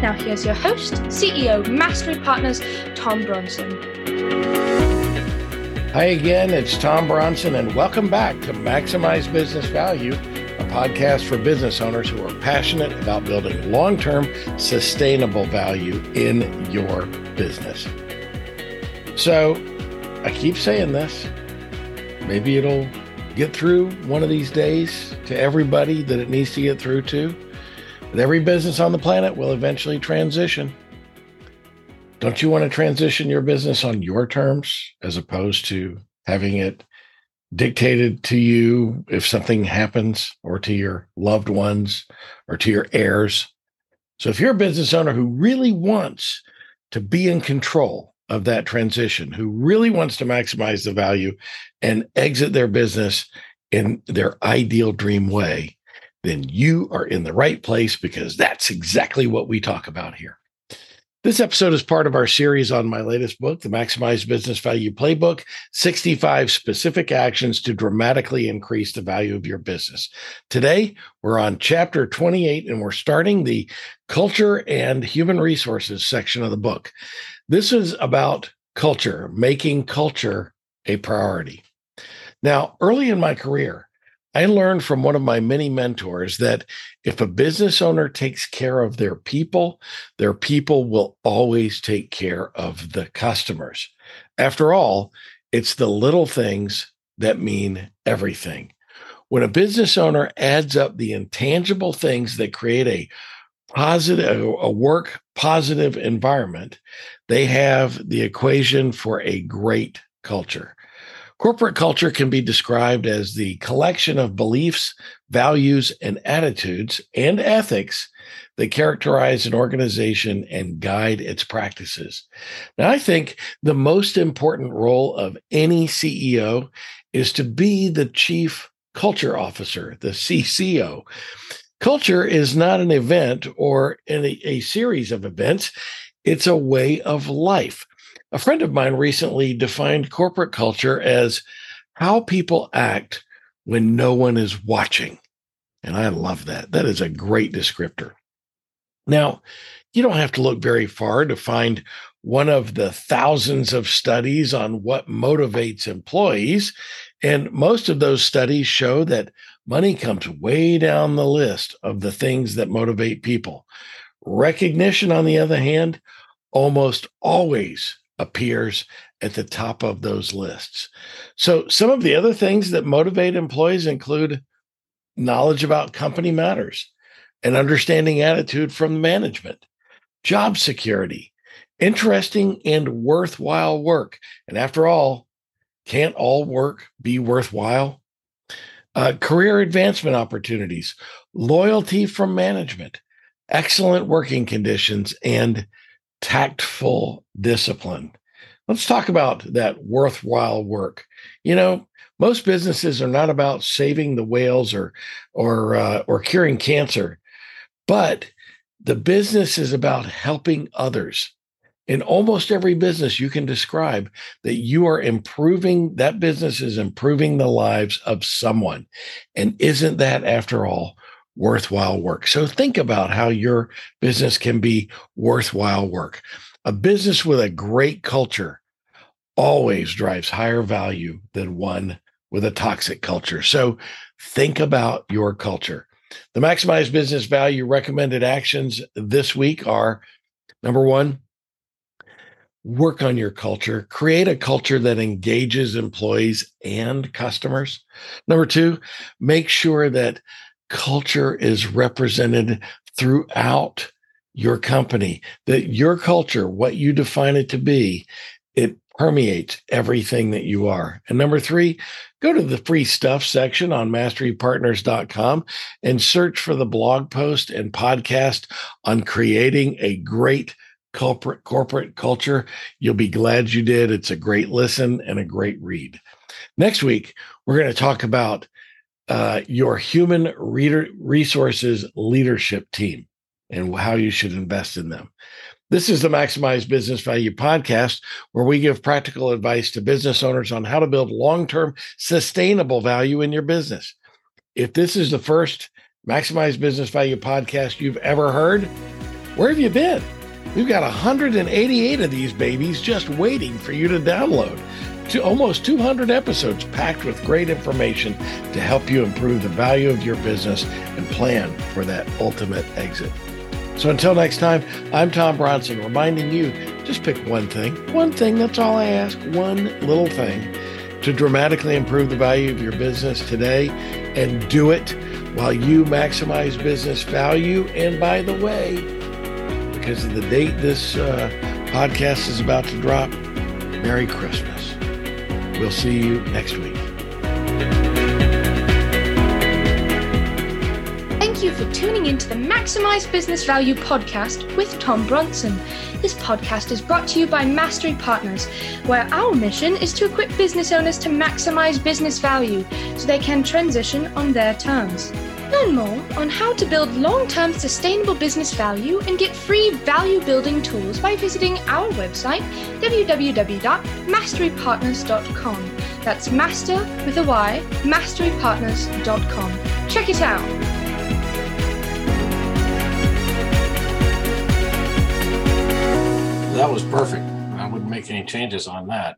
Now, here's your host, CEO, Mastery Partners, Tom Bronson. Hi again, it's Tom Bronson, and welcome back to Maximize Business Value, a podcast for business owners who are passionate about building long term sustainable value in your business. So, I keep saying this. Maybe it'll get through one of these days to everybody that it needs to get through to. But every business on the planet will eventually transition. Don't you want to transition your business on your terms as opposed to having it dictated to you if something happens or to your loved ones or to your heirs? So, if you're a business owner who really wants to be in control of that transition, who really wants to maximize the value and exit their business in their ideal dream way, then you are in the right place because that's exactly what we talk about here. This episode is part of our series on my latest book, The Maximize Business Value Playbook 65 Specific Actions to Dramatically Increase the Value of Your Business. Today, we're on chapter 28, and we're starting the culture and human resources section of the book. This is about culture, making culture a priority. Now, early in my career, I learned from one of my many mentors that if a business owner takes care of their people, their people will always take care of the customers. After all, it's the little things that mean everything. When a business owner adds up the intangible things that create a positive, a work positive environment, they have the equation for a great culture. Corporate culture can be described as the collection of beliefs, values, and attitudes and ethics that characterize an organization and guide its practices. Now, I think the most important role of any CEO is to be the chief culture officer, the CCO. Culture is not an event or a, a series of events, it's a way of life. A friend of mine recently defined corporate culture as how people act when no one is watching. And I love that. That is a great descriptor. Now, you don't have to look very far to find one of the thousands of studies on what motivates employees. And most of those studies show that money comes way down the list of the things that motivate people. Recognition, on the other hand, almost always appears at the top of those lists. So, some of the other things that motivate employees include knowledge about company matters, an understanding attitude from management, job security, interesting and worthwhile work. And after all, can't all work be worthwhile? Uh, career advancement opportunities, loyalty from management, excellent working conditions, and tactful discipline. Let's talk about that worthwhile work. You know, most businesses are not about saving the whales or or uh, or curing cancer, but the business is about helping others. In almost every business, you can describe that you are improving, that business is improving the lives of someone. And isn't that, after all, worthwhile work. So think about how your business can be worthwhile work. A business with a great culture always drives higher value than one with a toxic culture. So think about your culture. The maximize business value recommended actions this week are number one, work on your culture, create a culture that engages employees and customers. Number two, make sure that culture is represented throughout your company, that your culture, what you define it to be, it permeates everything that you are. And number three, go to the free stuff section on masterypartners.com and search for the blog post and podcast on creating a great corporate corporate culture, you'll be glad you did. It's a great listen and a great read. Next week, we're going to talk about uh, your human reader resources leadership team and how you should invest in them. This is the Maximize Business Value podcast, where we give practical advice to business owners on how to build long term sustainable value in your business. If this is the first Maximize Business Value podcast you've ever heard, where have you been? We've got 188 of these babies just waiting for you to download. To almost 200 episodes packed with great information to help you improve the value of your business and plan for that ultimate exit. So until next time, I'm Tom Bronson reminding you just pick one thing. One thing, that's all I ask. One little thing to dramatically improve the value of your business today and do it while you maximize business value. And by the way, because of the date this uh, podcast is about to drop, Merry Christmas. We'll see you next week. Thank you for tuning in to the Maximize Business Value podcast with Tom Bronson. This podcast is brought to you by Mastery Partners, where our mission is to equip business owners to maximize business value so they can transition on their terms. Learn more on how to build long term sustainable business value and get free value building tools by visiting our website, www.masterypartners.com. That's master with a Y, masterypartners.com. Check it out. That was perfect. I wouldn't make any changes on that.